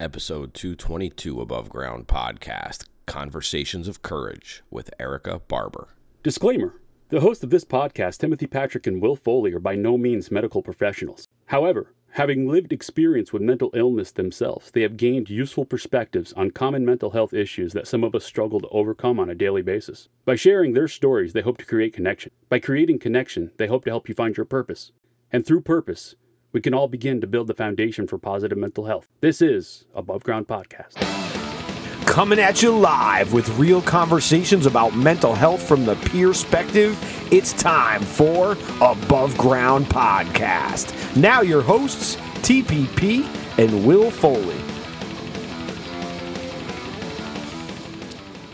episode 222 Above Ground podcast Conversations of Courage with Erika Barber. Disclaimer The hosts of this podcast, Timothy Patrick and Will Foley, are by no means medical professionals. However, having lived experience with mental illness themselves, they have gained useful perspectives on common mental health issues that some of us struggle to overcome on a daily basis. By sharing their stories, they hope to create connection. By creating connection, they hope to help you find your purpose. And through purpose, we can all begin to build the foundation for positive mental health. This is Above Ground Podcast. Coming at you live with real conversations about mental health from the peer perspective. It's time for Above Ground Podcast. Now, your hosts, TPP and Will Foley.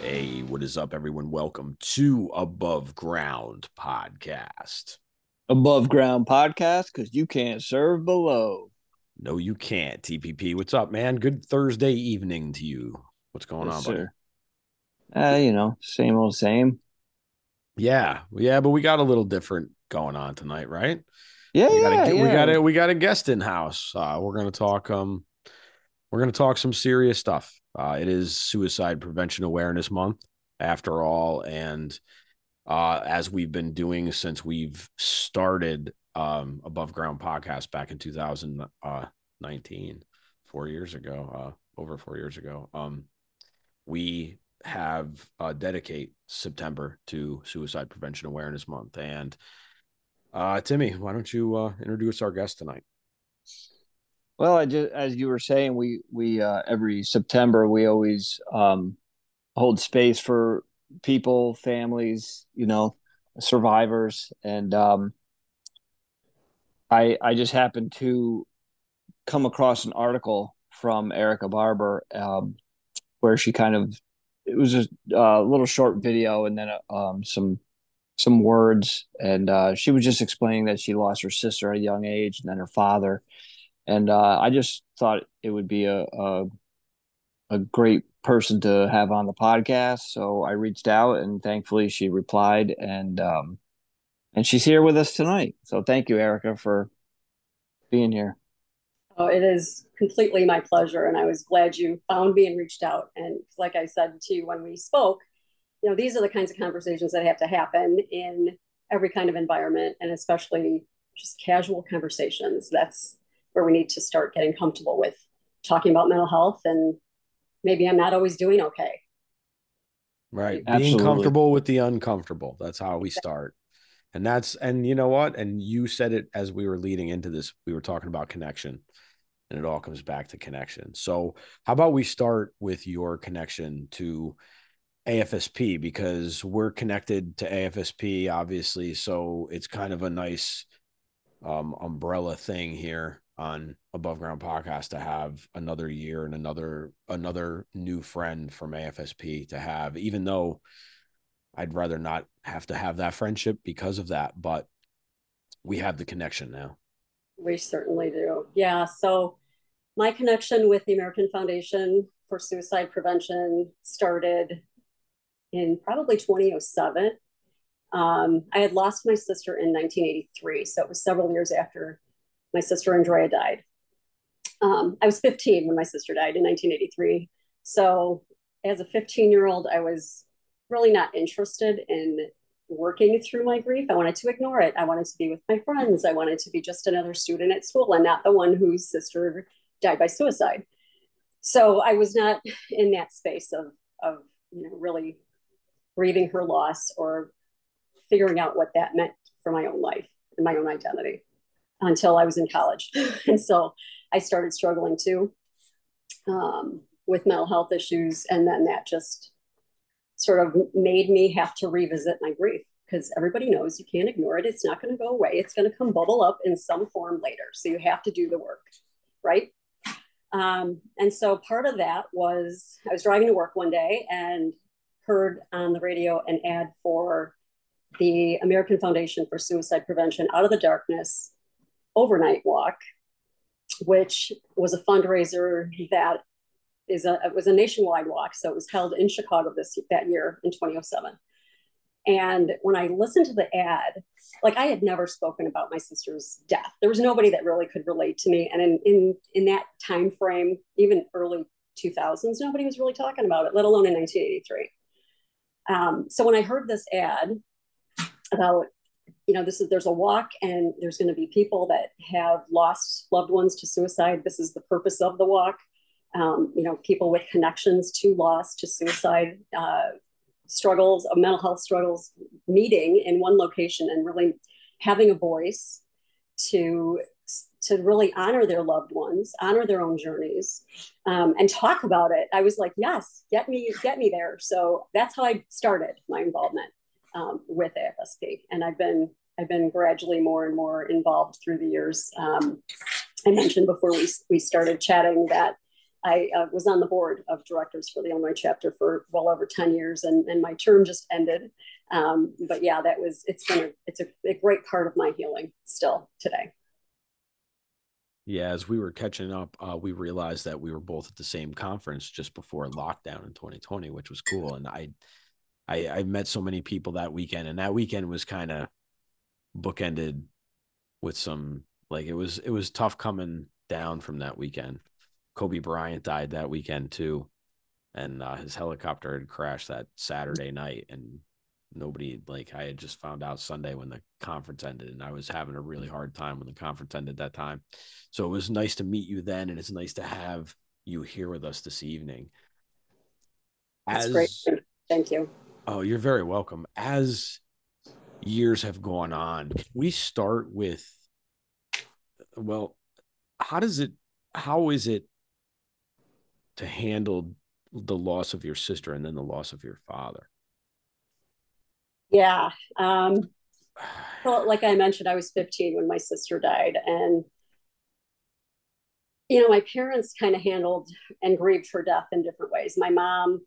Hey, what is up, everyone? Welcome to Above Ground Podcast above ground podcast because you can't serve below. No, you can't. TPP, what's up, man? Good Thursday evening to you. What's going yes, on, buddy? Uh, you know, same old same. Yeah, yeah, but we got a little different going on tonight, right? Yeah, we got a, yeah. we got a we got a guest in house. Uh, we're gonna talk um, we're gonna talk some serious stuff. Uh, it is Suicide Prevention Awareness Month, after all, and uh, as we've been doing since we've started um, Above Ground podcast back in 2019, four years ago, uh, over four years ago. Um, we have uh, dedicate September to Suicide Prevention Awareness Month. And uh, Timmy, why don't you uh, introduce our guest tonight? Well, I just as you were saying, we we uh, every September we always um, hold space for people, families, you know, survivors, and um, I I just happened to come across an article from Erika Barber um, where she kind of it was a little short video and then um, some some words, and uh, she was just explaining that she lost her sister at a young age and then her father, and uh, I just thought it would be a, a a great person to have on the podcast. So I reached out and thankfully she replied and um and she's here with us tonight. So thank you, Erika, for being here. Oh, it is completely my pleasure. And I was glad you found me and reached out. And like I said to you when we spoke, you know, these are the kinds of conversations that have to happen in every kind of environment and especially just casual conversations. That's where we need to start getting comfortable with talking about mental health and maybe I'm not always doing okay. Right. Absolutely. Being comfortable with the uncomfortable. That's how we start. And that's, and you know what? And you said it as we were leading into this, we were talking about connection and it all comes back to connection. So, how about we start with your connection to AFSP because we're connected to AFSP, obviously. So, it's kind of a nice um, umbrella thing here on above ground podcast to have another year and another another new friend from AFSP to have even though I'd rather not have to have that friendship because of that but we have the connection now. We certainly do. Yeah so my connection with the American Foundation for Suicide Prevention started in probably 2007 um, I had lost my sister in 1983 so it was several years after my sister Andrea died. Um, I was 15 when my sister died in 1983. So, as a 15 year old, I was really not interested in working through my grief. I wanted to ignore it. I wanted to be with my friends. I wanted to be just another student at school and not the one whose sister died by suicide. So, I was not in that space of, of you know, really grieving her loss or figuring out what that meant for my own life and my own identity until I was in college. and so I started struggling too um, with mental health issues. And then that just sort of made me have to revisit my grief because everybody knows you can't ignore it. It's not going to go away. It's going to come bubble up in some form later. So you have to do the work, right? Um, and so part of that was I was driving to work one day and heard on the radio an ad for the American Foundation for Suicide Prevention Out of the Darkness overnight walk, which was a fundraiser that is a was a nationwide walk. So it was held in Chicago this that year in 2007. And when I listened to the ad, like I had never spoken about my sister's death. There was nobody that really could relate to me. And in in in that time frame, even early 2000s, nobody was really talking about it, let alone in 1983. Um, so when I heard this ad about, you know, this is there's a walk and there's going to be people that have lost loved ones to suicide. This is the purpose of the walk. Um, you know, people with connections to loss, to suicide, uh, struggles, of mental health struggles, meeting in one location and really having a voice to to really honor their loved ones, honor their own journeys, um, and talk about it. I was like, yes, get me, get me there. So that's how I started my involvement um, with AFSP, and I've been I've been gradually more and more involved through the years. Um, I mentioned before we we started chatting that I uh, was on the board of directors for the Illinois chapter for well over 10 years and, and my term just ended. Um, but yeah, that was, it's been, a, it's a, a great part of my healing still today. Yeah, as we were catching up, uh, we realized that we were both at the same conference just before lockdown in 2020, which was cool. And I, I, I met so many people that weekend, and that weekend was kind of bookended with some like it was it was tough coming down from that weekend. Kobe Bryant died that weekend too, and uh, his helicopter had crashed that Saturday night, and nobody like I had just found out Sunday when the conference ended, and I was having a really hard time when the conference ended that time. So it was nice to meet you then, and it's nice to have you here with us this evening. As, That's great. Thank you. Oh, you're very welcome. As years have gone on, we start with well, how does it how is it to handle the loss of your sister and then the loss of your father? Yeah. Um, well, like I mentioned, I was 15 when my sister died. And, you know, my parents kind of handled and grieved her death in different ways. My mom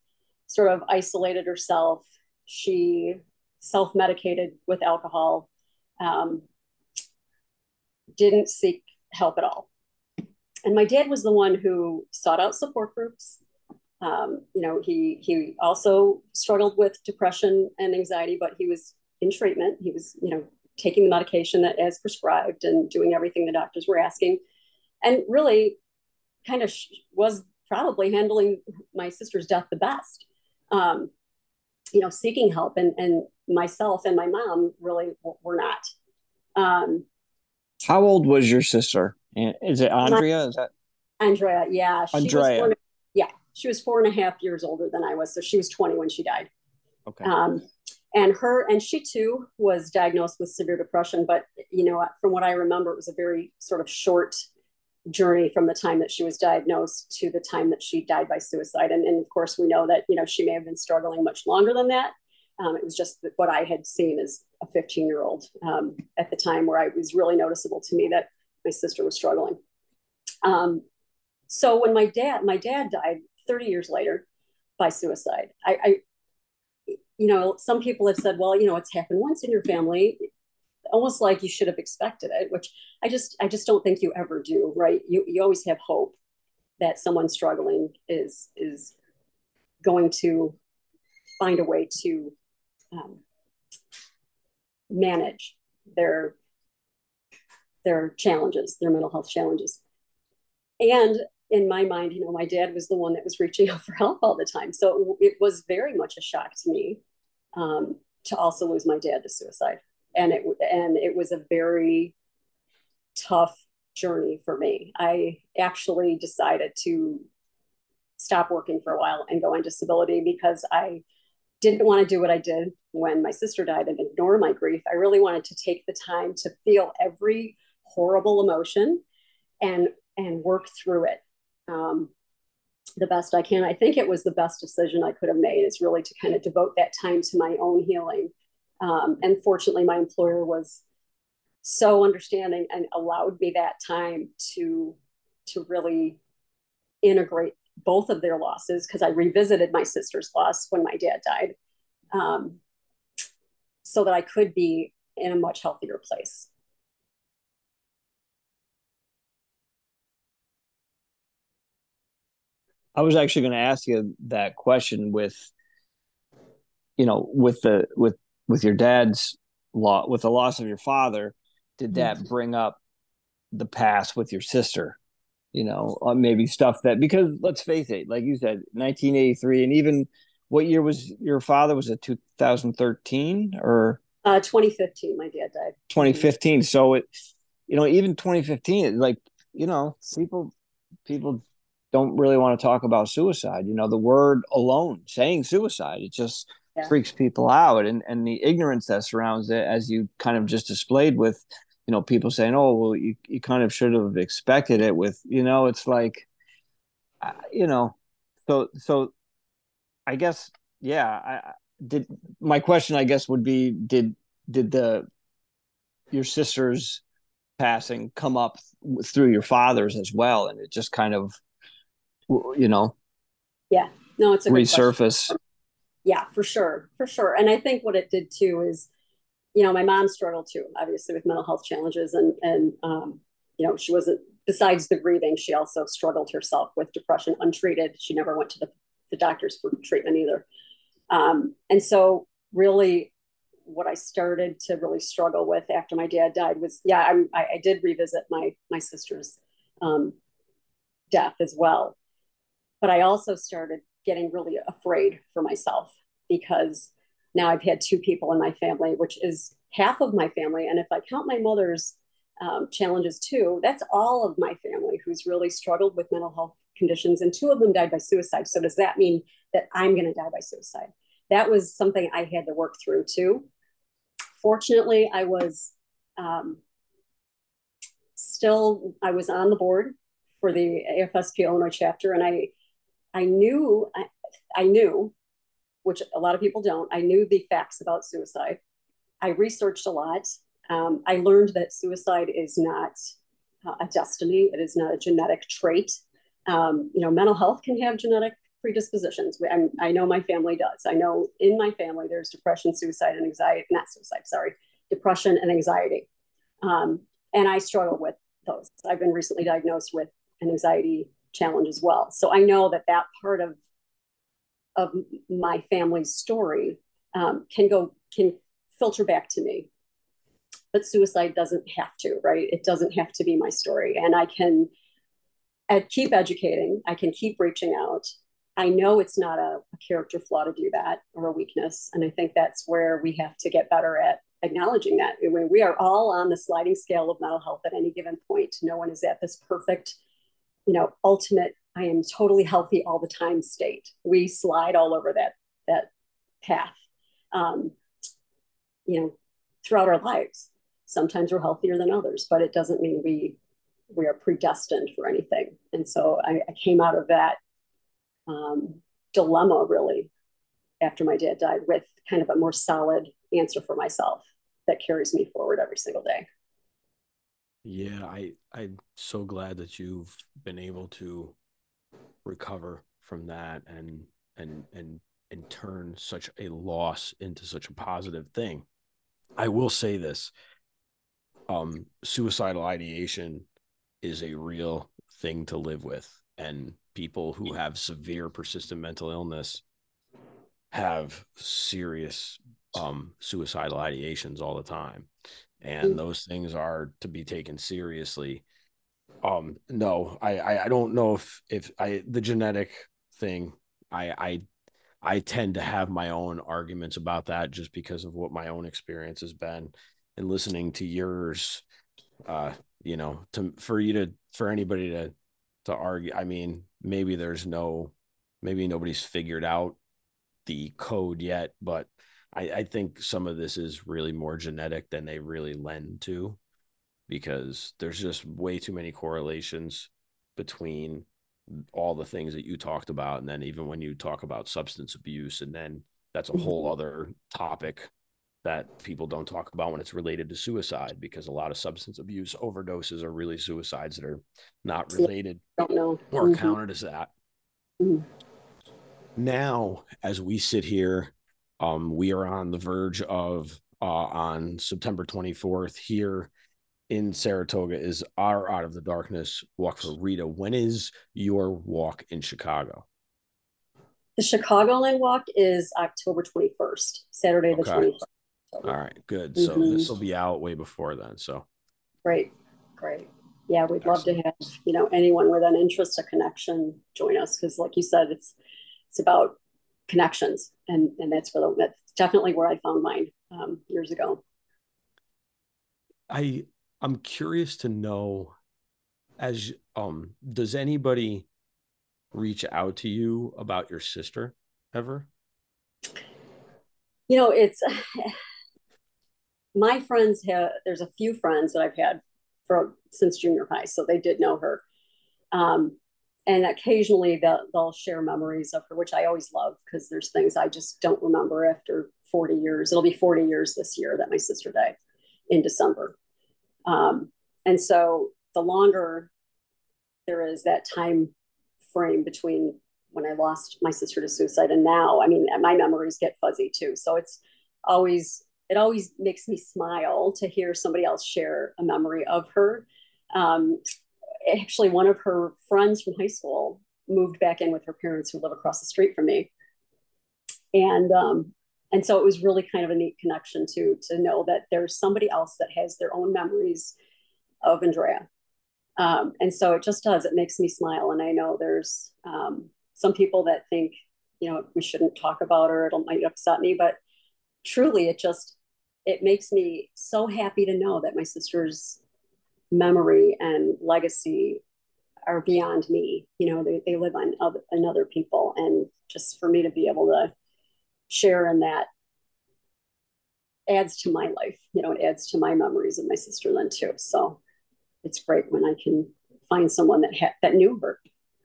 sort of isolated herself. She self medicated with alcohol, um, didn't seek help at all and my dad was the one who sought out support groups. Um, you know, he he also struggled with depression and anxiety, but he was in treatment. He was, you know, taking the medication that as prescribed and doing everything the doctors were asking, and really, kind of was probably handling my sister's death the best. Um, you know, seeking help, and and myself and my mom really were not. Um, How old was your sister? Is it Andrea? Is that Andrea? Yeah. She Andrea. Yeah. She was four and a half years older than I was. So she was 20 when she died. Okay. Um, and her and she too was diagnosed with severe depression but you know from what i remember it was a very sort of short journey from the time that she was diagnosed to the time that she died by suicide and, and of course we know that you know she may have been struggling much longer than that um, it was just what i had seen as a 15 year old um, at the time where i was really noticeable to me that my sister was struggling. Um, so when my dad, my dad died 30 years later by suicide. I, I, you know, some people have said, well, you know, it's happened once in your family, almost like you should have expected it, which I just, I just don't think you ever do, right? You, you always have hope that someone struggling is, is going to find a way to um, manage their their challenges, their mental health challenges. And in my mind, you know, my dad was the one that was reaching out for help all the time. So it was very much a shock to me um, to also lose my dad to suicide. And it and it was a very tough journey for me. I actually decided to stop working for a while and go on disability because I didn't want to do what I did when my sister died and ignore my grief. I really wanted to take the time to feel every horrible emotion and and work through it um, the best I can. I think it was the best decision I could have made is really to kind of devote that time to my own healing. Um, and fortunately, my employer was so understanding and allowed me that time to to really integrate both of their losses because I revisited my sister's loss when my dad died, um, so that I could be in a much healthier place. I was actually going to ask you that question with, you know, with the with with your dad's law with the loss of your father, did that mm-hmm. bring up the past with your sister? You know, uh, maybe stuff that because let's face it, like you said, 1983, and even what year was your father? Was it 2013 or uh, 2015? My dad died. 2015. So it, you know, even 2015, like you know, people people don't really want to talk about suicide. You know, the word alone, saying suicide, it just yeah. freaks people out, and and the ignorance that surrounds it, as you kind of just displayed with, you know, people saying, "Oh, well, you you kind of should have expected it." With you know, it's like, uh, you know, so so, I guess yeah. I did my question. I guess would be did did the your sister's passing come up through your father's as well, and it just kind of you know yeah no it's a resurface yeah for sure for sure. And i think what it did too is you know my mom struggled too obviously with mental health challenges and and um, you know she wasn't besides the grieving she also struggled herself with depression untreated. She never went to the, the doctors for treatment either. Um, and so really what i started to really struggle with after my dad died was yeah I, I did revisit my my sister's um, death as well. But I also started getting really afraid for myself because now I've had two people in my family, which is half of my family. And if I count my mother's um, challenges too, that's all of my family who's really struggled with mental health conditions. And two of them died by suicide. So does that mean that I'm going to die by suicide? That was something I had to work through too. Fortunately, I was um, still, I was on the board for the AFSP Illinois chapter, and I I knew, I, I knew, which a lot of people don't, I knew the facts about suicide. I researched a lot. Um, I learned that suicide is not uh, a destiny, it is not a genetic trait. Um, you know, mental health can have genetic predispositions. I, I know my family does. I know in my family there's depression, suicide, and anxiety, not suicide, sorry, depression and anxiety. Um, and I struggle with those. I've been recently diagnosed with an anxiety challenge as well. So I know that that part of of my family's story um, can go can filter back to me. But suicide doesn't have to, right? It doesn't have to be my story, and I can ed- keep educating. I can keep reaching out. I know it's not a, a character flaw to do that or a weakness, and I think that's where we have to get better at acknowledging that. we are all on the sliding scale of mental health at any given point. No one is at this perfect you know, ultimate, I am totally healthy all the time state. We slide all over that, that path, um, you know, throughout our lives. Sometimes we're healthier than others, but it doesn't mean we, we are predestined for anything. And so I, I came out of that um, dilemma really after my dad died with kind of a more solid answer for myself that carries me forward every single day. Yeah, I I'm so glad that you've been able to recover from that and and and and turn such a loss into such a positive thing. I will say this. Um suicidal ideation is a real thing to live with and people who have severe persistent mental illness have serious um suicidal ideations all the time and mm. those things are to be taken seriously um no I, I i don't know if if i the genetic thing i i i tend to have my own arguments about that just because of what my own experience has been and listening to yours uh you know to for you to for anybody to to argue i mean maybe there's no maybe nobody's figured out the code yet but I, I think some of this is really more genetic than they really lend to because there's just way too many correlations between all the things that you talked about and then even when you talk about substance abuse and then that's a whole mm-hmm. other topic that people don't talk about when it's related to suicide because a lot of substance abuse overdoses are really suicides that are not related don't know. or mm-hmm. counted as that mm-hmm. now as we sit here um, we are on the verge of uh, on September 24th here in Saratoga is our Out of the Darkness walk for Rita. When is your walk in Chicago? The Chicagoland walk is October 21st, Saturday the okay. 21st. So, All right, good. Mm-hmm. So this will be out way before then. So great, great. Yeah, we'd Excellent. love to have you know anyone with an interest, a connection, join us because, like you said, it's it's about connections, and and that's where the, that's definitely where I found mine um, years ago. I I'm curious to know as um does anybody reach out to you about your sister ever? You know, it's my friends have there's a few friends that I've had for since junior high, so they did know her. Um, and occasionally they'll, they'll share memories of her, which I always love because there's things I just don't remember after 40 years. It'll be 40 years this year that my sister died in December. Um, and so the longer there is that time frame between when I lost my sister to suicide and now, I mean, my memories get fuzzy too. So it's always, it always makes me smile to hear somebody else share a memory of her. Um, actually, one of her friends from high school moved back in with her parents who live across the street from me. And um, and so it was really kind of a neat connection to to know that there's somebody else that has their own memories of Andrea. Um, and so it just does. It makes me smile. And I know there's um, some people that think, you know, we shouldn't talk about her. It might upset me, but truly, it just it makes me so happy to know that my sister's memory and legacy are beyond me. You know, they, they live on other, on other people, and just for me to be able to share in that adds to my life. You know, it adds to my memories of my sister Lynn too. So it's great when I can find someone that ha- that knew her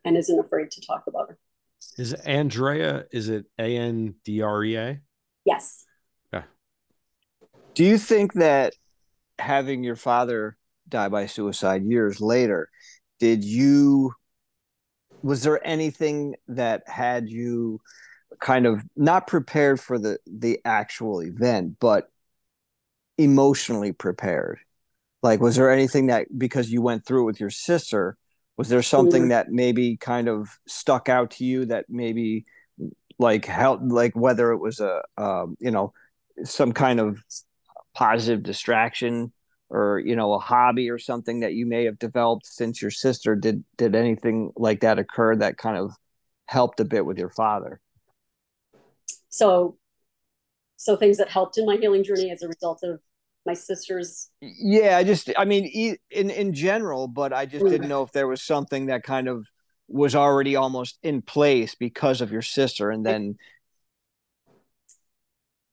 and isn't afraid to talk about her. Is Andrea? Is it A N D R E A? Yes. Yeah. Do you think that having your father die by suicide years later, did you? Was there anything that had you kind of not prepared for the the actual event, but emotionally prepared? Like, was there anything that because you went through it with your sister, was there something mm-hmm. that maybe kind of stuck out to you that maybe like helped, like whether it was a um, you know some kind of positive distraction or you know a hobby or something that you may have developed since your sister did did anything like that occur that kind of helped a bit with your father? So so things that helped in my healing journey as a result of my sister's yeah i just i mean in in general but i just didn't mm. know if there was something that kind of was already almost in place because of your sister and then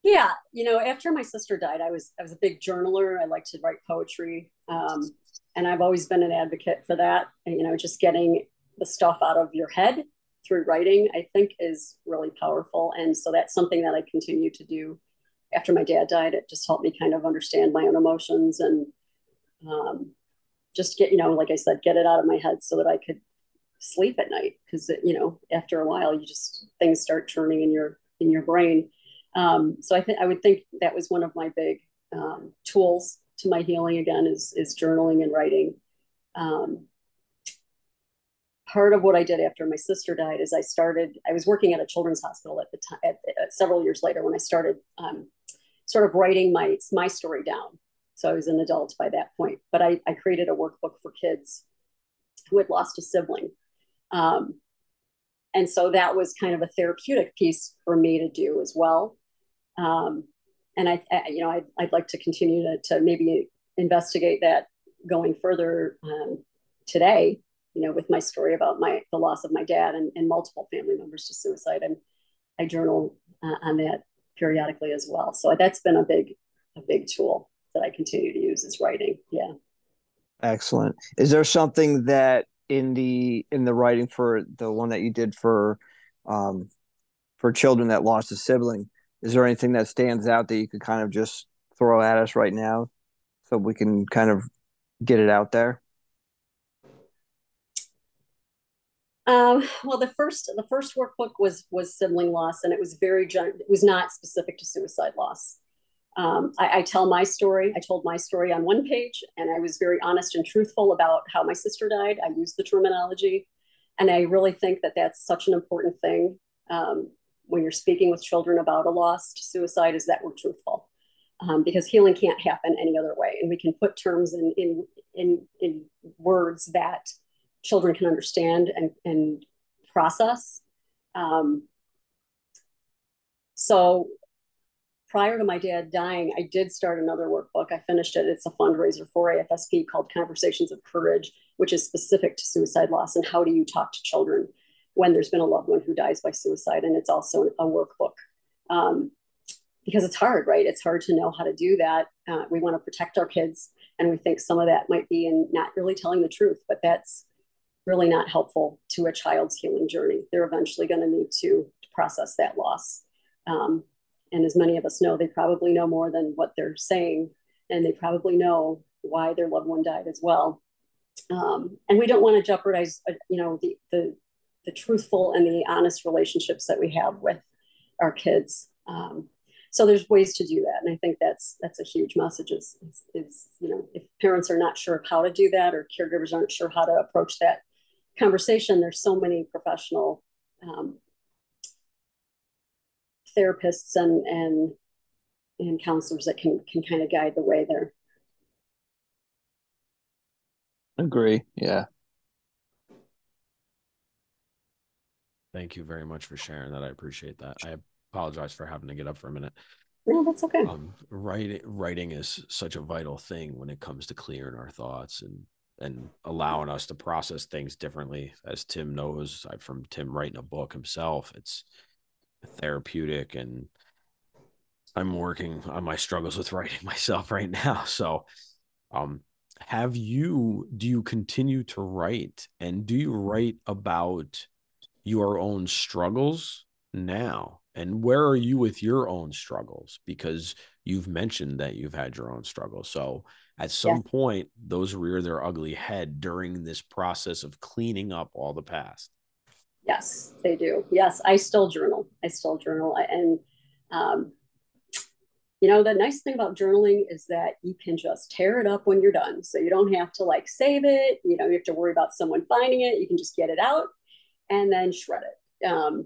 yeah you know after my sister died i was i was a big journaler i like to write poetry um, and i've always been an advocate for that and, you know just getting the stuff out of your head through writing i think is really powerful and so that's something that i continue to do after my dad died, it just helped me kind of understand my own emotions and um, just get, you know, like I said, get it out of my head so that I could sleep at night. Cause you know, after a while you just, things start churning in your, in your brain. Um, so I think, I would think that was one of my big um, tools to my healing again is, is journaling and writing. Um, part of what I did after my sister died is I started, I was working at a children's hospital at the time, at, at several years later when I started um, sort of writing my my story down. So I was an adult by that point, but I, I created a workbook for kids who had lost a sibling. Um, and so that was kind of a therapeutic piece for me to do as well. Um, and I, I, you know, I'd, I'd like to continue to, to maybe investigate that going further um, today, you know, with my story about my, the loss of my dad and, and multiple family members to suicide. And I journal uh, on that periodically as well. So that's been a big, a big tool that I continue to use is writing. Yeah. Excellent. Is there something that in the in the writing for the one that you did for um for children that lost a sibling, is there anything that stands out that you could kind of just throw at us right now so we can kind of get it out there? Um, well, the first the first workbook was was sibling loss, and it was very it was not specific to suicide loss. Um, I, I, tell my story. I told my story on one page, and I was very honest and truthful about how my sister died. I used the terminology, and I really think that that's such an important thing um, when you're speaking with children about a lost suicide is that we're truthful. um, because healing can't happen any other way. And we can put terms in, in, in, in words that children can understand and, and process. Um, so prior to my dad dying, I did start another workbook. I finished it. It's a fundraiser for AFSP called Conversations of Courage, which is specific to suicide loss and how do you talk to children when there's been a loved one who dies by suicide. And it's also a workbook. Um, because it's hard, right? It's hard to know how to do that. Uh, we want to protect our kids, and we think some of that might be in not really telling the truth, but that's really not helpful to a child's healing journey. They're eventually going to need to process that loss. Um, and as many of us know, they probably know more than what they're saying, and they probably know why their loved one died as well. Um, and we don't want to jeopardize, uh, you know, the, the the truthful and the honest relationships that we have with our kids. Um, so there's ways to do that. And i think that's that's a huge message is, is, is, you know if parents are not sure of how to do that or caregivers aren't sure how to approach that conversation there's so many professional um, therapists and and and counselors that can can kind of guide the way there. Agree. Yeah thank you very much for sharing that i appreciate that i apologize for having to get up for a minute. No, that's okay. Um, writing writing is such a vital thing when it comes to clearing our thoughts and and allowing us to process things differently. As Tim knows, I, from Tim writing a book himself, it's therapeutic, and I'm working on my struggles with writing myself right now. So, um, have you? Do you continue to write, and do you write about your own struggles now? and where are you with your own struggles? Because you've mentioned that you've had your own struggles so at some yeah. point those rear their ugly head during this process of cleaning up all the past. Yes they do. Yes i still journal. I still journal. And um, you know the nice thing about journaling is that you can just tear it up when you're done. So you don't have to like save it. You know you have to worry about someone finding it. You can just get it out and then shred it. Um,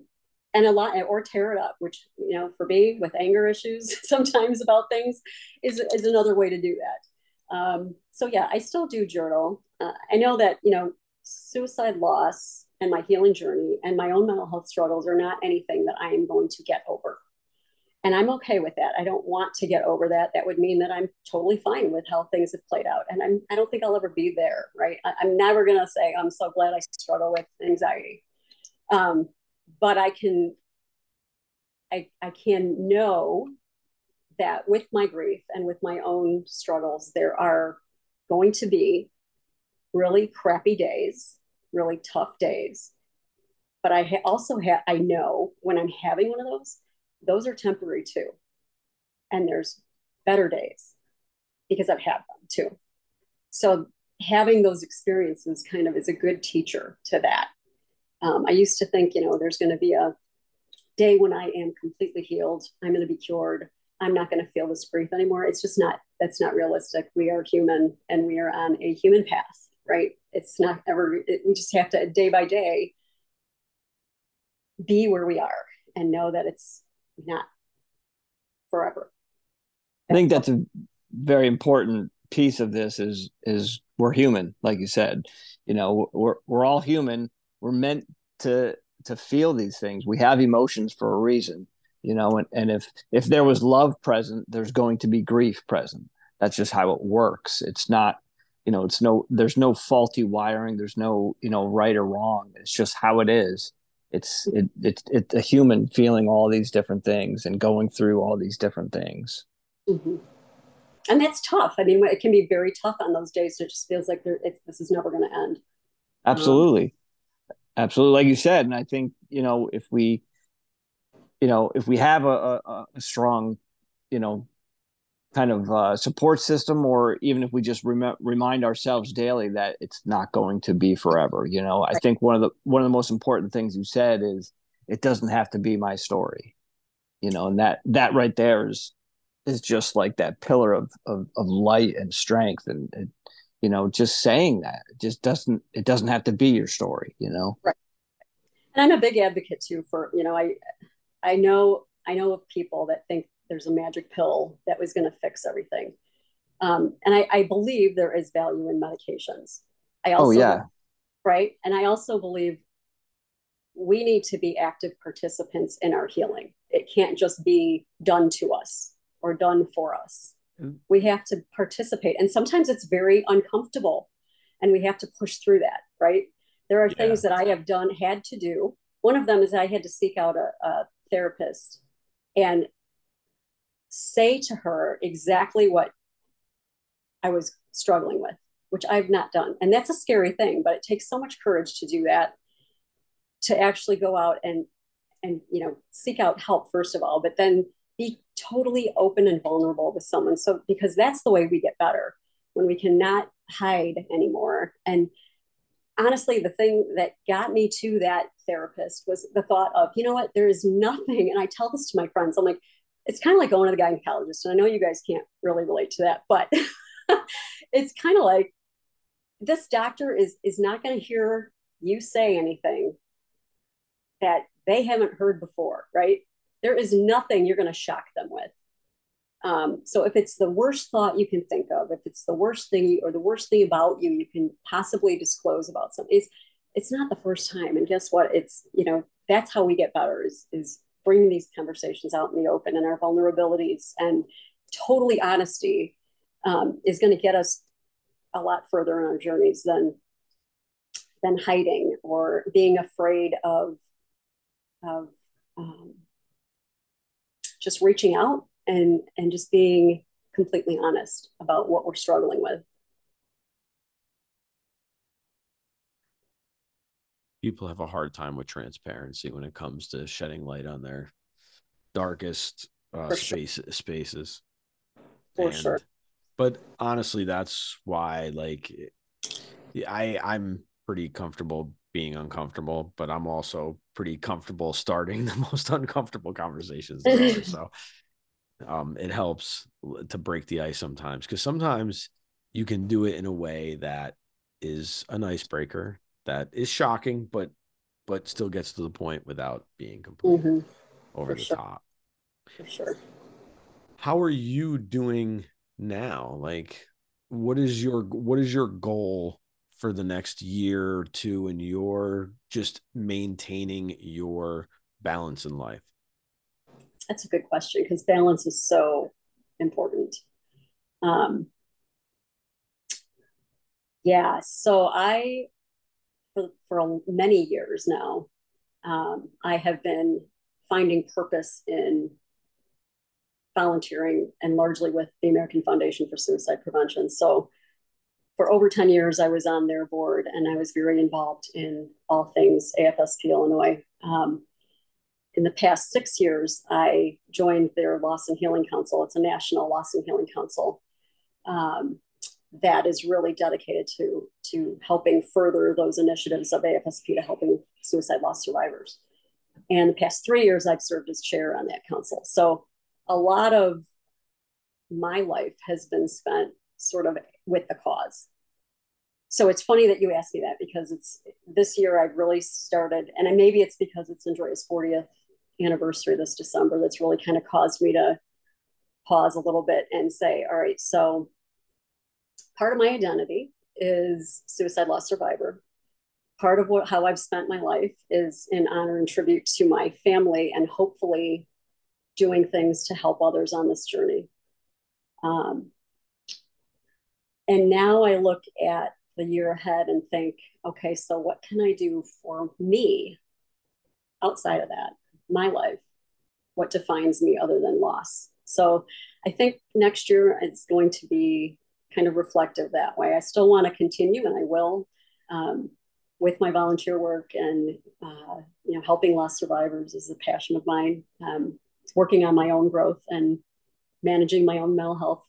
and a lot or tear it up which you know for me with anger issues sometimes about things is, is another way to do that. Um, so yeah i still do journal. Uh, i know that you know suicide loss and my healing journey and my own mental health struggles are not anything that i am going to get over. And i'm okay with that. I don't want to get over that. That would mean that i'm totally fine with how things have played out. And I'm, i don't think i'll ever be there right? I, am never going to say i'm so glad i struggle with anxiety um, but I can I, I can know that with my grief and with my own struggles, there are going to be really crappy days, really tough days. But I ha- also have, I know when I'm having one of those, those are temporary too. And there's better days because I've had them too. So having those experiences kind of is a good teacher to that. Um, I used to think, you know, there's going to be a day when I am completely healed. I'm going to be cured. I'm not going to feel this grief anymore. It's just not, that's not realistic. We are human and we are on a human path, right? It's not ever, it, we just have to day by day be where we are and know that it's not forever. I think that's a very important piece of this is is we're human, like you said. You know, we're we're all human we're meant to to feel these things. We have emotions for a reason you know and, and if if there was love present there's going to be grief present. That's just how it works. It's not you know it's no there's no faulty wiring. There's no you know right or wrong. It's just how it is. It's it, it's it's a human feeling all these different things and going through all these different things. Mm-hmm. and that's tough. I mean it can be very tough on those days. It just feels like it's, this is never going to end. Absolutely. um, Absolutely, like you said, and I think you know if we, you know, if we have a, a, a strong, you know, kind of uh, support system, or even if we just rem- remind ourselves daily that it's not going to be forever. You know, I think one of the one of the most important things you said is it doesn't have to be my story. You know, and that that right there is is just like that pillar of of, of light and strength, and, and you know just saying that it just doesn't it doesn't have to be your story you know right and i'm a big advocate too for you know i i know i know of people that think there's a magic pill that was going to fix everything. Um, and I, I, believe there is value in medications. I oh, also, oh yeah, right. And I also believe we need to be active participants in our healing. It can't just be done to us or done for us. We have to participate, and sometimes it's very uncomfortable, and we have to push through that. Right? There are yeah. things that I have done, had to do. One of them is I had to seek out a, a therapist and say to her exactly what I was struggling with, which I've not done. And that's a scary thing, but it takes so much courage to do that, to actually go out and and you know seek out help first of all, but then be totally open and vulnerable with someone. So because that's the way we get better when we cannot hide anymore. And honestly, the thing that got me to that therapist was the thought of, you know what, there is nothing. And I tell this to my friends, I'm like, it's kind of like going to the gynecologist. And I know you guys can't really relate to that, but it's kind of like this doctor is is not going to hear you say anything that they haven't heard before, right? There is nothing you're going to shock them with. Um, so if it's the worst thought you can think of, if it's the worst thing or the worst thing about you you can possibly disclose about something, it's it's not the first time. And guess what? It's you know that's how we get better is is bringing these conversations out in the open and our vulnerabilities and totally honesty um, is going to get us a lot further in our journeys than than hiding or being afraid of of just reaching out and and just being completely honest about what we're struggling with. People have a hard time with transparency when it comes to shedding light on their darkest uh, space, sure. spaces. For and, sure. but honestly that's why like i i'm pretty comfortable being uncomfortable but i'm also pretty comfortable starting the most uncomfortable conversations so um it helps to break the ice sometimes because sometimes you can do it in a way that is an icebreaker that is shocking but but still gets to the point without being completely mm-hmm. over For the sure. top For sure. How are you doing now? Like what is your what is your goal for the next year or two and you're just maintaining your balance in life? That's a good question because balance is so important. Um, yeah, so I, for, for many years now, um, I have been finding purpose in volunteering and largely with the American Foundation for Suicide Prevention. So for over 10 years, I was on their board and I was very involved in all things AFSP Illinois. Um, in the past six years, I joined their Loss and Healing Council. It's a national loss and healing council um, that is really dedicated to, to helping further those initiatives of AFSP to helping suicide loss survivors. And the past three years, I've served as chair on that council. So a lot of my life has been spent sort of with the cause. So it's funny that you asked me that because it's this year I've really started, and maybe it's because it's Andrea's 40th anniversary this December that's really kind of caused me to pause a little bit and say, all right, so part of my identity is suicide loss survivor. Part of what how I've spent my life is in honor and tribute to my family and hopefully doing things to help others on this journey. Um, and now I look at the year ahead and think, okay, so what can I do for me outside of that, my life? What defines me other than loss? So I think next year it's going to be kind of reflective that way. I still want to continue, and I will, um, with my volunteer work and uh, you know helping loss survivors is a passion of mine. Um, working on my own growth and managing my own mental health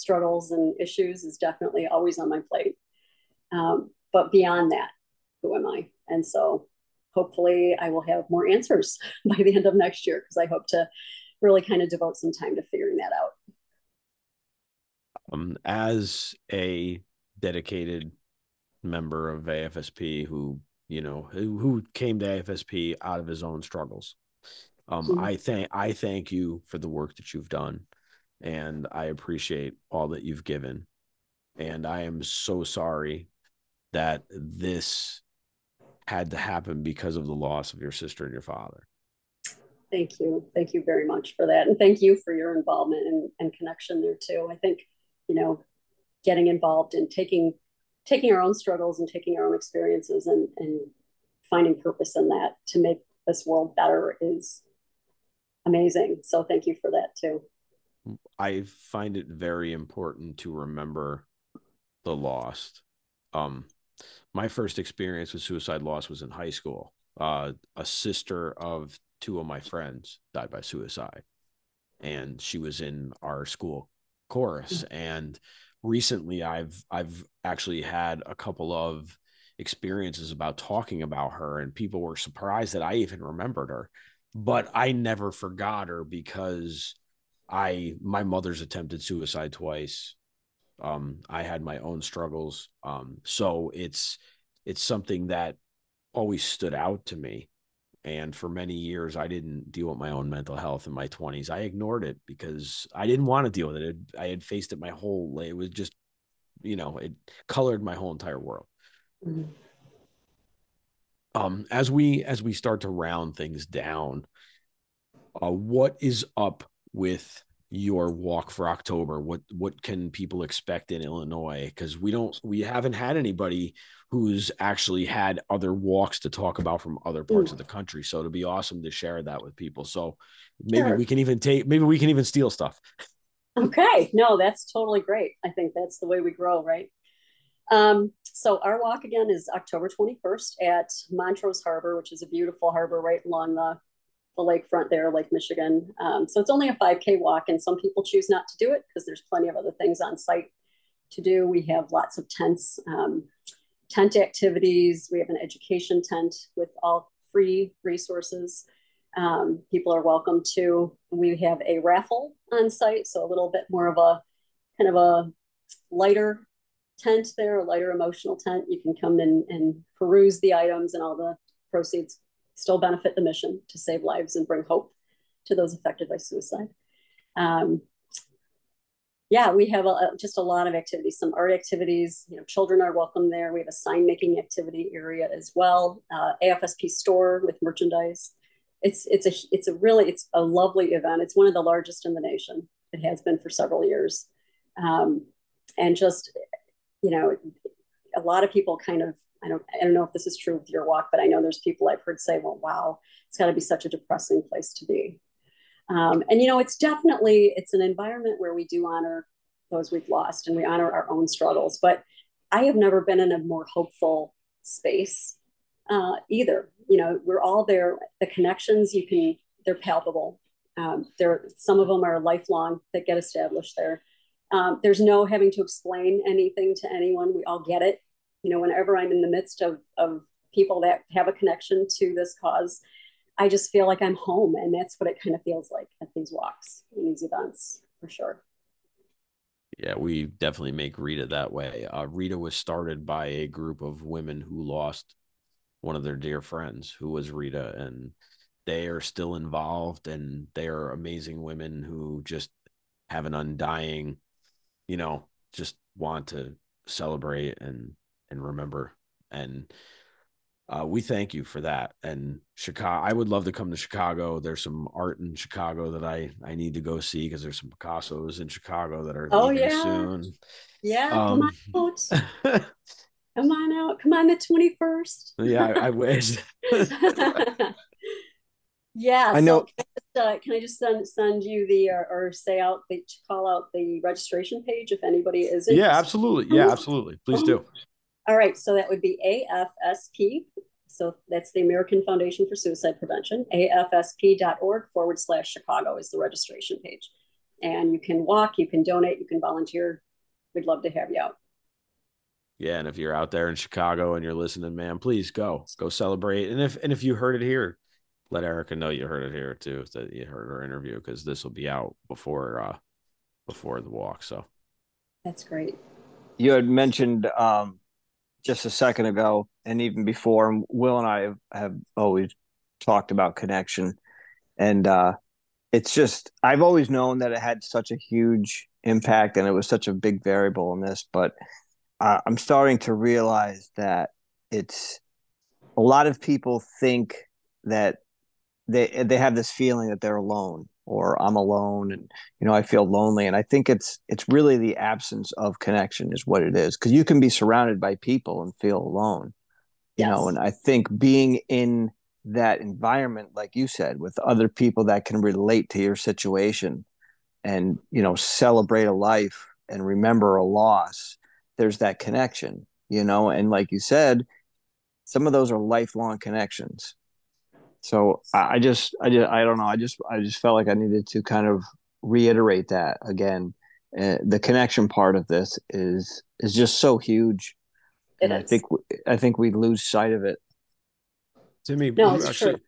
struggles and issues is definitely always on my plate. Um, but beyond that, who am I? And so hopefully I will have more answers by the end of next year because I hope to really kind of devote some time to figuring that out. Um, as a dedicated member of AFSP who, you know, who, who came to AFSP out of his own struggles, Um, mm-hmm. I thank I thank you for the work that you've done, and I appreciate all that you've given. And I am so sorry that this had to happen because of the loss of your sister and your father. Thank you. Thank you very much for that. And thank you for your involvement and, and connection there too. I think, you know, getting involved and taking taking our own struggles and taking our own experiences and, and finding purpose in that to make this world better is amazing. So thank you for that too. I find it very important to remember the lost. Um, my first experience with suicide loss was in high school. Uh, a sister of two of my friends died by suicide, and she was in our school chorus. And recently, I've I've actually had a couple of experiences about talking about her, and people were surprised that I even remembered her. But I never forgot her because I my mother's attempted suicide twice. Um, I had my own struggles. Um, so it's it's something that always stood out to me. And for many years, I didn't deal with my own mental health in my 20s. I ignored it because I didn't want to deal with it. I had faced it my whole It was just, you know, it colored my whole entire world. Mm-hmm. Um, as we as we start to round things down, uh, what is up with your walk for October? What what can people expect in Illinois? Because we don't we haven't had anybody who's actually had other walks to talk about from other parts Ooh. of the country. So it'd be awesome to share that with people. So maybe sure. we can even take maybe we can even steal stuff. Okay. No, that's totally great. I think that's the way we grow, right? Um, so our walk again is October 21st at Montrose Harbor, which is a beautiful harbor right along the the lakefront there, Lake Michigan. Um, so it's only a 5K walk, and some people choose not to do it because there's plenty of other things on site to do. We have lots of tents, um, tent activities. We have an education tent with all free resources. Um, people are welcome to. We have a raffle on site, so a little bit more of a kind of a lighter tent there, a lighter emotional tent. You can come in and peruse the items, and all the proceeds still benefit the mission to save lives and bring hope to those affected by suicide. Um, yeah, we have a, just a lot of activities, some art activities. You know, children are welcome there. We have a sign making activity area as well. Uh, AFSP store with merchandise. It's it's a it's a really it's a lovely event. It's one of the largest in the nation. It has been for several years, um, and just you know, a lot of people kind of I don't I don't know if this is true with your walk, but I know there's people I've heard say, well, wow, it's got to be such a depressing place to be. Um, and you know, it's definitely it's an environment where we do honor those we've lost and we honor our own struggles. But I have never been in a more hopeful space uh, either. You know, we're all there. The connections you can they're palpable. Um, there, some of them are lifelong that get established there. Um, there's no having to explain anything to anyone. We all get it you know, whenever I'm in the midst of, of people that have a connection to this cause, I just feel like I'm home. And that's what it kind of feels like at these walks and these events for sure. Yeah, we definitely make Rita that way. Uh, Rita was started by a group of women who lost one of their dear friends, who was Rita, and they are still involved, and they are amazing women who just have an undying, you know, just want to celebrate and and remember. And uh, we thank you for that. And Chicago, I would love to come to Chicago. There's some art in Chicago that I I need to go see because there's some Picasso's in Chicago that are oh yeah soon. Yeah, um, come on out. come on out. Come on the twenty first. yeah, I, I wish. yeah, I know. So can, I just, uh, can I just send send you the or, or say out the call out the registration page if anybody is? Interested? Yeah, absolutely. Yeah, absolutely. Please do. All right, so that would be AFSP. So that's the American Foundation for Suicide Prevention. AFSP.org forward slash Chicago is the registration page. And you can walk, you can donate, you can volunteer. We'd love to have you out. Yeah, and if you're out there in Chicago and you're listening, man, please go. Go celebrate. And if and if you heard it here, let Erika know you heard it here too, that you heard our interview because this will be out before uh before the walk. So that's great. You had mentioned um just a second ago, and even before, Will and I have, always talked about connection. and uh, it's just I've always known that it had such a huge impact and it was such a big variable in this, but uh, I'm starting to realize that it's a lot of people think that they they have this feeling that they're alone or I'm alone and you know I feel lonely and I think it's it's really the absence of connection is what it is because you can be surrounded by people and feel alone you yes. know and I think being in that environment like you said with other people that can relate to your situation and you know celebrate a life and remember a loss there's that connection you know and like you said some of those are lifelong connections so I, I just i just i don't know. I just i just felt like i needed to kind of reiterate that again. Uh, the connection part of this is is just so huge. And i think i think we lose sight of it. Timmy no, actually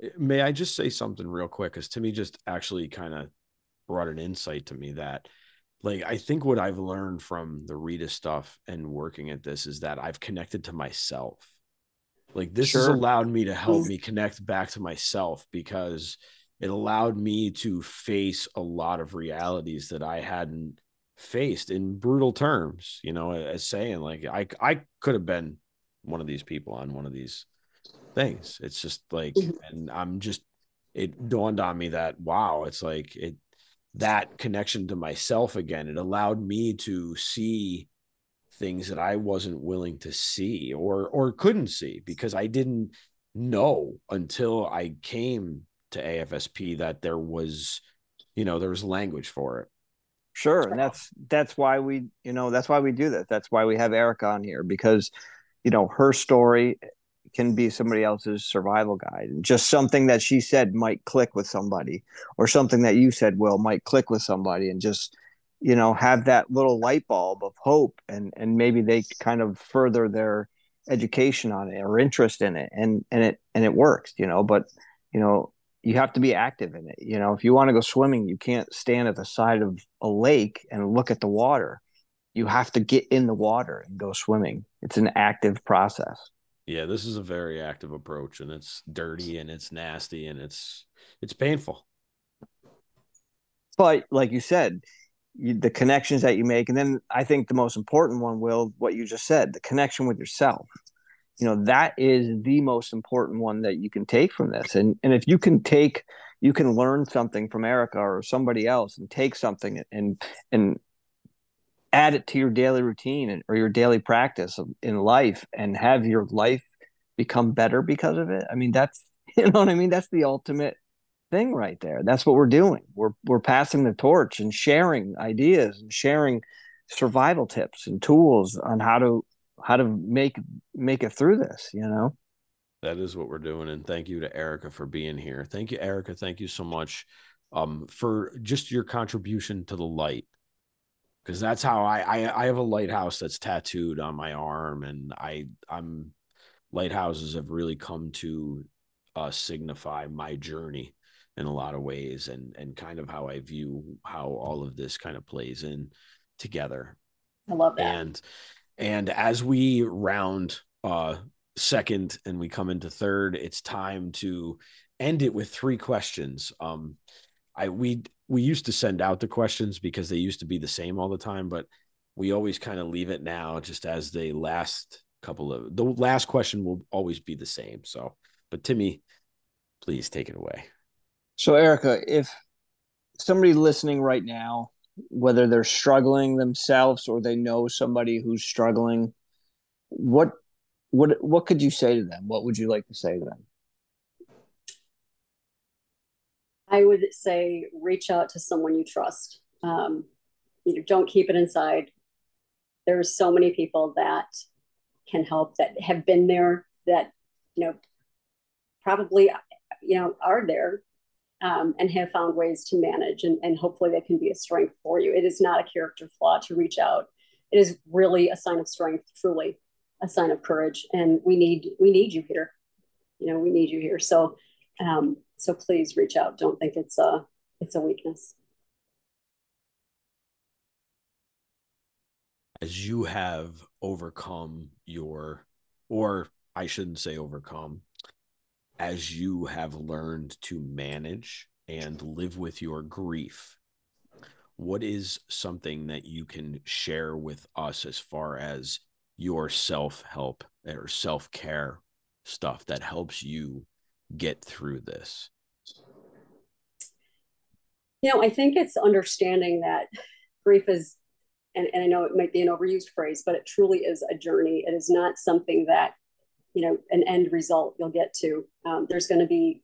true. may i just say something real quick? Because timmy just actually kind of brought an insight to me that like I think what I've learned from the Rita stuff and working at this is that I've connected to myself. Like this sure. has allowed me to help mm. me connect back to myself because it allowed me to face a lot of realities that I hadn't faced in brutal terms, you know, as saying like I I could have been one of these people on one of these things. It's just like mm-hmm. and I'm just it dawned on me that wow, it's like it that connection to myself again. It allowed me to see things that I wasn't willing to see or or couldn't see because I didn't know until I came to AFSP that there was, you know, there was language for it. Sure, and that's that's why we, you know, that's why we do that. That's why we have Erika on here because, you know, her story can be somebody else's survival guide. And just something that she said might click with somebody, or something that you said, Will, might click with somebody, and just you know have that little light bulb of hope, and and maybe they kind of further their education on it or interest in it, and and it and it works, you know. But you know you have to be active in it. You know, if you want to go swimming, you can't stand at the side of a lake and look at the water. You have to get in the water and go swimming. It's an active process. Yeah, this is a very active approach and it's dirty and it's nasty and it's it's painful. But like you said, you, the connections that you make and then I think the most important one will what you just said, the connection with yourself. You know, that is the most important one that you can take from this. And and if you can take you can learn something from Erika or somebody else and take something and and add it to your daily routine or your daily practice in life and have your life become better because of it i mean that's you know what i mean that's the ultimate thing right there. That's what we're doing. We're we're passing the torch and sharing ideas and sharing survival tips and tools on how to how to make make it through this you know? That is what we're doing and thank you to erika for being here. Thank you erika. Thank you so much um, for just your contribution to the light. Because that's how I, I I have a lighthouse that's tattooed on my arm, and I I'm lighthouses have really come to uh, signify my journey in a lot of ways, and and kind of how I view how all of this kind of plays in together. I love that. And and as we round uh second and we come into third, it's time to end it with three questions. Um, I we we used to send out the questions because they used to be the same all the time, but we always kind of leave it now just as the last couple of the last question will always be the same. So, but Timmy, please take it away. So, Erika, if somebody listening right now, whether they're struggling themselves or they know somebody who's struggling, what what what could you say to them? What would you like to say to them? I would say reach out to someone you trust. Um, you know, don't keep it inside. There's so many people that can help that have been there that you know probably you know are there um, and have found ways to manage and, and hopefully that can be a strength for you. It is not a character flaw to reach out. It is really a sign of strength, truly a sign of courage. And we need we need you here. You know, we need you here. So um, so please reach out. Don't think it's a it's a weakness. As you have overcome your, or I shouldn't say overcome, as you have learned to manage and live with your grief, what is something that you can share with us as far as your self help or self care stuff that helps you get through this? You know, I think it's understanding that grief is, and, and I know it might be an overused phrase, but it truly is a journey. It is not something that, you know, an end result you'll get to. Um, there's going to be,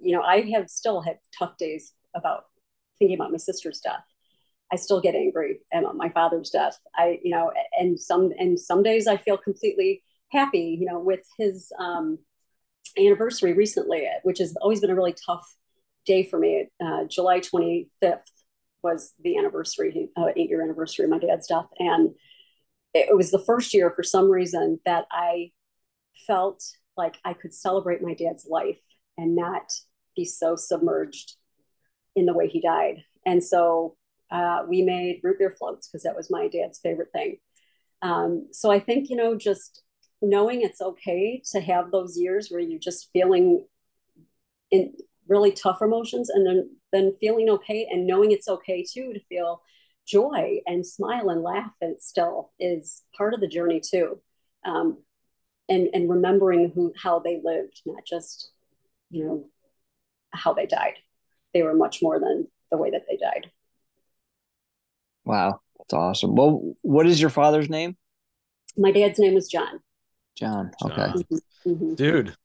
you know, I have still had tough days about thinking about my sister's death. I still get angry at my father's death. I, you know, and some and some days I feel completely happy, you know, with his um, anniversary recently, which has always been a really tough day for me. Uh, July 25th was the anniversary, uh, eight year anniversary of my dad's death. And it was the first year for some reason that I felt like I could celebrate my dad's life and not be so submerged in the way he died. And so uh, we made root beer floats because that was my dad's favorite thing. Um, so I think, you know, just knowing it's okay to have those years where you're just feeling in really tough emotions and then then feeling okay and knowing it's okay too to feel joy and smile and laugh and still is part of the journey too um, and and remembering who how they lived not just you know how they died they were much more than the way that they died wow that's awesome well what is your father's name my dad's name was john John. Okay. John. Mm-hmm. Dude,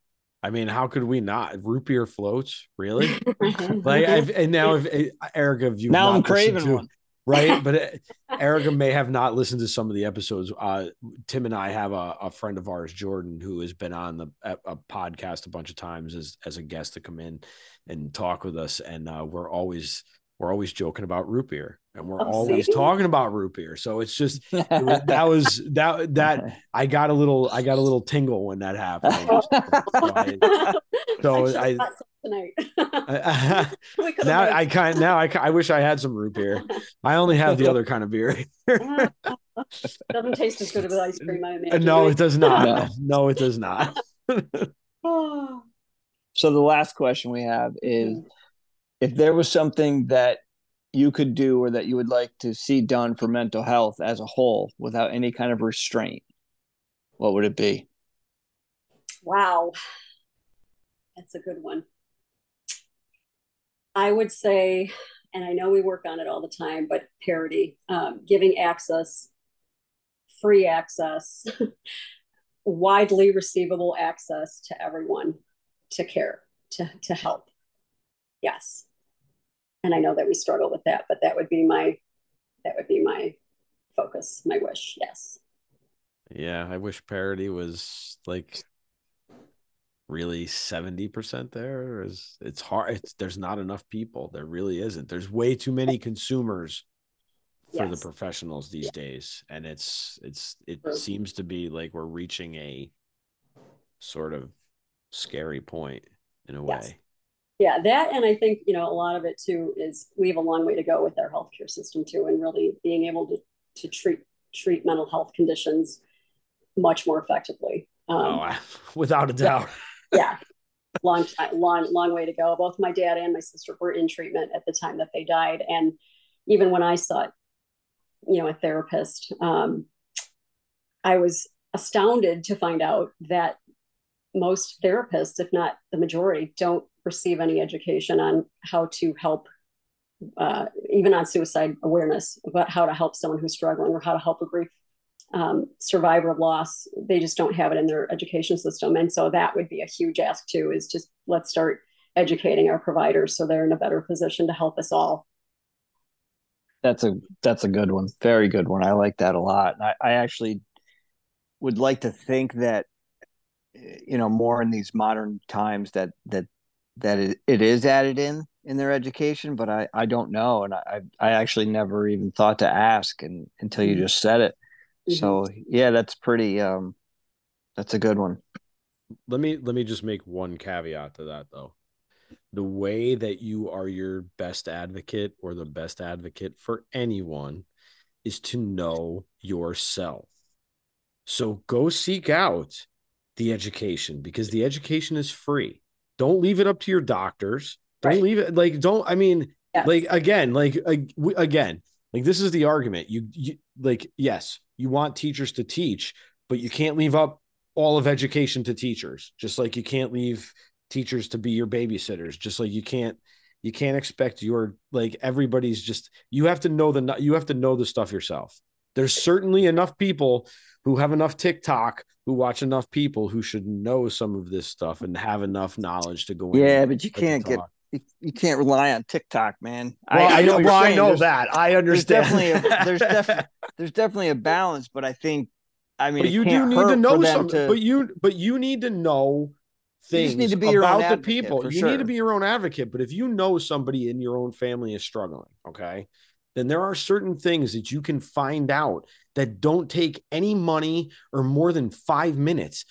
I mean, how could we not? Root beer floats, really? like, I've, and now if eh, Erika, if you now I'm craving to, one, right? But Erika may have not listened to some of the episodes. Uh, Tim and I have a, a, friend of ours, Jordan, who has been on the a, a, podcast a bunch of times as as a guest to come in and talk with us, and uh, we're always we're always joking about root beer and we're oh, always see? talking about root beer. So it's just it was, that was that that I got a little I got a little tingle when that happened. so I, tonight. now I kind now I, I wish I had some root beer. I only have the other kind of beer. Doesn't taste as good as ice cream. I imagine. No, it does not. No, no it does not. so the last question we have is if there was something that you could do or that you would like to see done for mental health as a whole without any kind of restraint, what would it be? Wow. That's a good one. I would say, and I know we work on it all the time, but parity, um, giving access, free access, widely receivable access to everyone to care, to, to help. Yes and I know that we struggle with that, but that would be my that would be my focus, my wish. Yes. Yeah, I wish parity was like really 70% there is it's hard it's there's not enough people there really isn't there's way too many consumers for yes. the professionals these days and it's it's it True. seems to be like we're reaching a sort of scary point in a yes. way yeah that and i think you know a lot of it too is we have a long way to go with our healthcare system too and really being able to to treat treat mental health conditions much more effectively. Um, oh, without a doubt. Yeah. Long time long long way to go. Both my dad and my sister were in treatment at the time that they died and even when i saw you know a therapist um, i was astounded to find out that most therapists if not the majority don't receive any education on how to help uh, even on suicide awareness about how to help someone who's struggling or how to help a grief um, survivor of loss. They just don't have it in their education system. And so that would be a huge ask too is just let's start educating our providers so they're in a better position to help us all. That's a that's a good one. Very good one. I like that a lot. I, I actually would like to think that you know more in these modern times that that that it, it is added in in their education, but I, I don't know. And I, I actually never even thought to ask and until you mm-hmm. just said it. Mm-hmm. So yeah, that's pretty, um, that's a good one. Let me, let me just make one caveat to that though. The way that you are your best advocate or the best advocate for anyone is to know yourself. So go seek out the education because the education is free. Don't leave it up to your doctors. Don't right. leave it like don't I mean yes. like again like uh, again like this is the argument. You, you like yes, you want teachers to teach, but you can't leave up all of education to teachers. Just like you can't leave teachers to be your babysitters. Just like you can't you can't expect your like everybody's just you have to know the you have to know the stuff yourself. There's certainly enough people who have enough TikTok who watch enough people who should know some of this stuff and have enough knowledge to go yeah, but you can't get you, can't rely on TikTok, man. Well, I, I know, well, I know there's, that. I understand. There's definitely a, there's definitely there's definitely a balance, but I think I mean, but you do need to know something. To, but you but you need to know things need to be about the people. You sure. need to be your own advocate. But if you know somebody in your own family is struggling, okay, then there are certain things that you can find out that don't take any money or more than five minutes.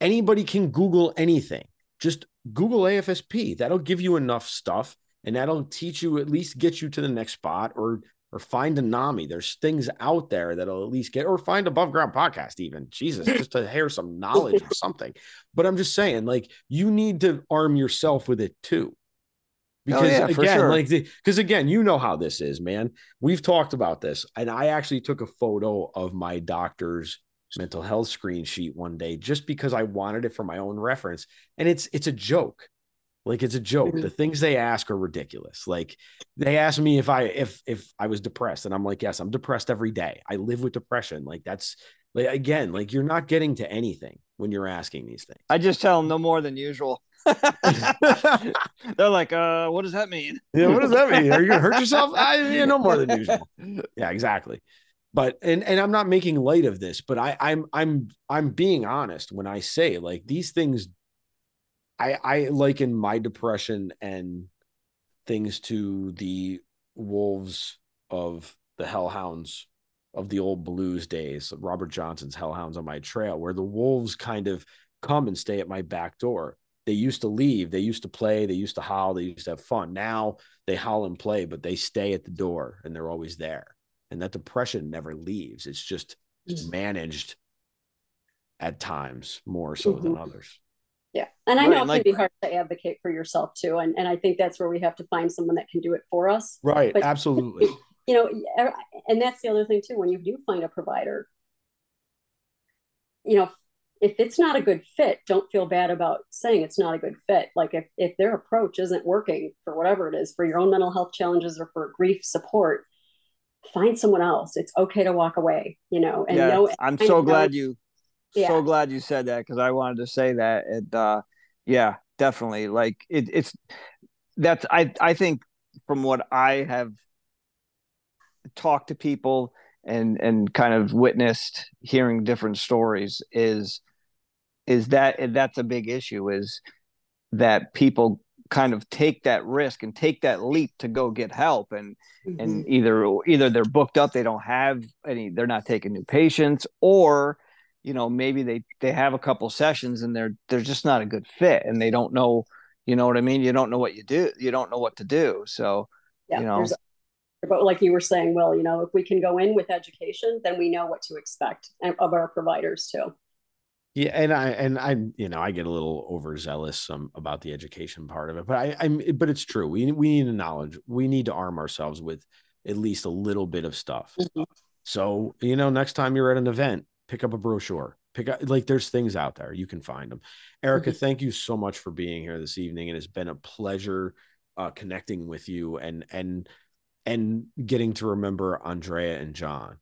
Anybody can Google anything. Just Google AFSP. That'll give you enough stuff and that'll teach you at least get you to the next spot or or find a NAMI. There's things out there that'll at least get, or find above ground podcast, even Jesus, just to hear some knowledge or something. But I'm just saying, like, you need to arm yourself with it too. Oh, because oh, yeah, again, sure. like, because again, you know how this is, man. We've talked about this, and I actually took a photo of my doctor's mental health screen sheet one day just because I wanted it for my own reference. And it's it's a joke. Like it's a joke. Mm-hmm. The things they ask are ridiculous. Like they asked me if I if if I was depressed, and I'm like, yes, I'm depressed every day. I live with depression. Like that's like again, like you're not getting to anything when you're asking these things. I just tell them no more than usual. They're like, uh, what does that mean? Yeah, what does that mean? Are you gonna hurt yourself? I yeah, no more than usual. Yeah, exactly. But and and I'm not making light of this, but I I'm I'm I'm being honest when I say like these things I I liken my depression and things to the wolves of the hellhounds of the old blues days, Robert Johnson's Hellhounds on My Trail, where the wolves kind of come and stay at my back door. They used to leave, they used to play, they used to howl, they used to have fun. Now they howl and play, but they stay at the door and they're always there. And that depression never leaves. It's just mm. managed at times more so mm-hmm. than others. Yeah. And I right, know it like, can be hard to advocate for yourself too. And, and I think that's where we have to find someone that can do it for us. Right. But, absolutely. You know, and that's the other thing too. When you do find a provider, you know, if it's not a good fit, don't feel bad about saying it's not a good fit. Like if, if their approach isn't working for whatever it is, for your own mental health challenges or for grief support, find someone else. It's okay to walk away, you know, and yeah, know, I'm so glad you yeah. so glad you said that because I wanted to say that. And uh, yeah, definitely. Like it, it's that's I I think from what I have talked to people and and kind of witnessed hearing different stories is is that that's a big issue is that people kind of take that risk and take that leap to go get help and mm-hmm. and either either they're booked up they don't have any they're not taking new patients or you know maybe they they have a couple sessions and they're they're just not a good fit and they don't know you know what i mean? You don't know what you do you don't know what to do. So yeah, you know. but like you were saying well you know if we can go in with education then we know what to expect of our providers too yeah and i and i you know i get a little overzealous um, about the education part of it but i i'm but it's true we, we need a knowledge we need to arm ourselves with at least a little bit of stuff mm-hmm. so you know next time you're at an event pick up a brochure pick up like there's things out there you can find them erika mm-hmm. thank you so much for being here this evening it has been a pleasure uh, connecting with you and and and getting to remember andrea and john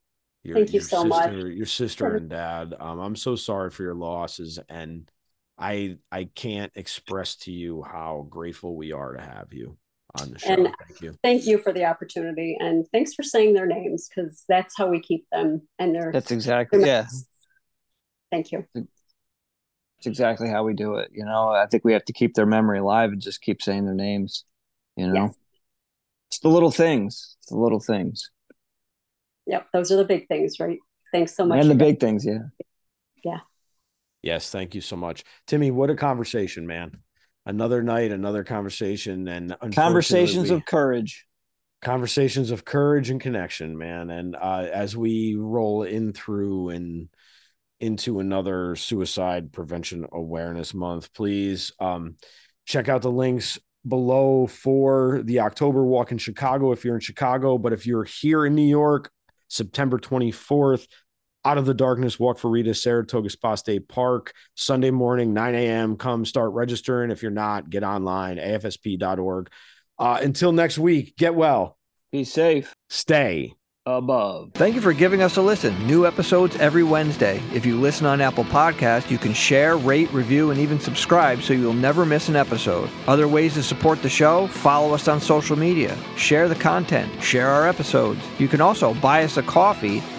your, thank you your so sister, much your sister and dad um, i'm so sorry for your losses and i i can't express to you how grateful we are to have you on the show. And thank you. Thank you for the opportunity. And thanks for saying their names because that's how we keep them and they're that's exactly yeah. Thank you. It's exactly how we do it. You know, I think we have to keep their memory alive and just keep saying their names. You know, yes. it's the little things. It's the little things. Yep, those are the big things, right? Thanks so much. And the big things, yeah. Yeah. Yes, thank you so much. Timmy, what a conversation, man another night, another conversation, and conversations of courage. Conversations of courage and connection, man. And uh, as we roll in through and into another suicide prevention awareness month. Please um, check out the links below for the October walk in Chicago if you're in Chicago. But if you're here in New York, September 24th, out of the darkness, walk for Rita, Saratoga Spa State Park, Sunday morning, 9 a.m. Come start registering. If you're not, get online, afsp.org. Uh, until next week, get well. Be safe. Stay above. Thank you for giving us a listen. New episodes every Wednesday. If you listen on Apple Podcast, you can share, rate, review, and even subscribe so you'll never miss an episode. Other ways to support the show, follow us on social media, share the content, share our episodes. You can also buy us a coffee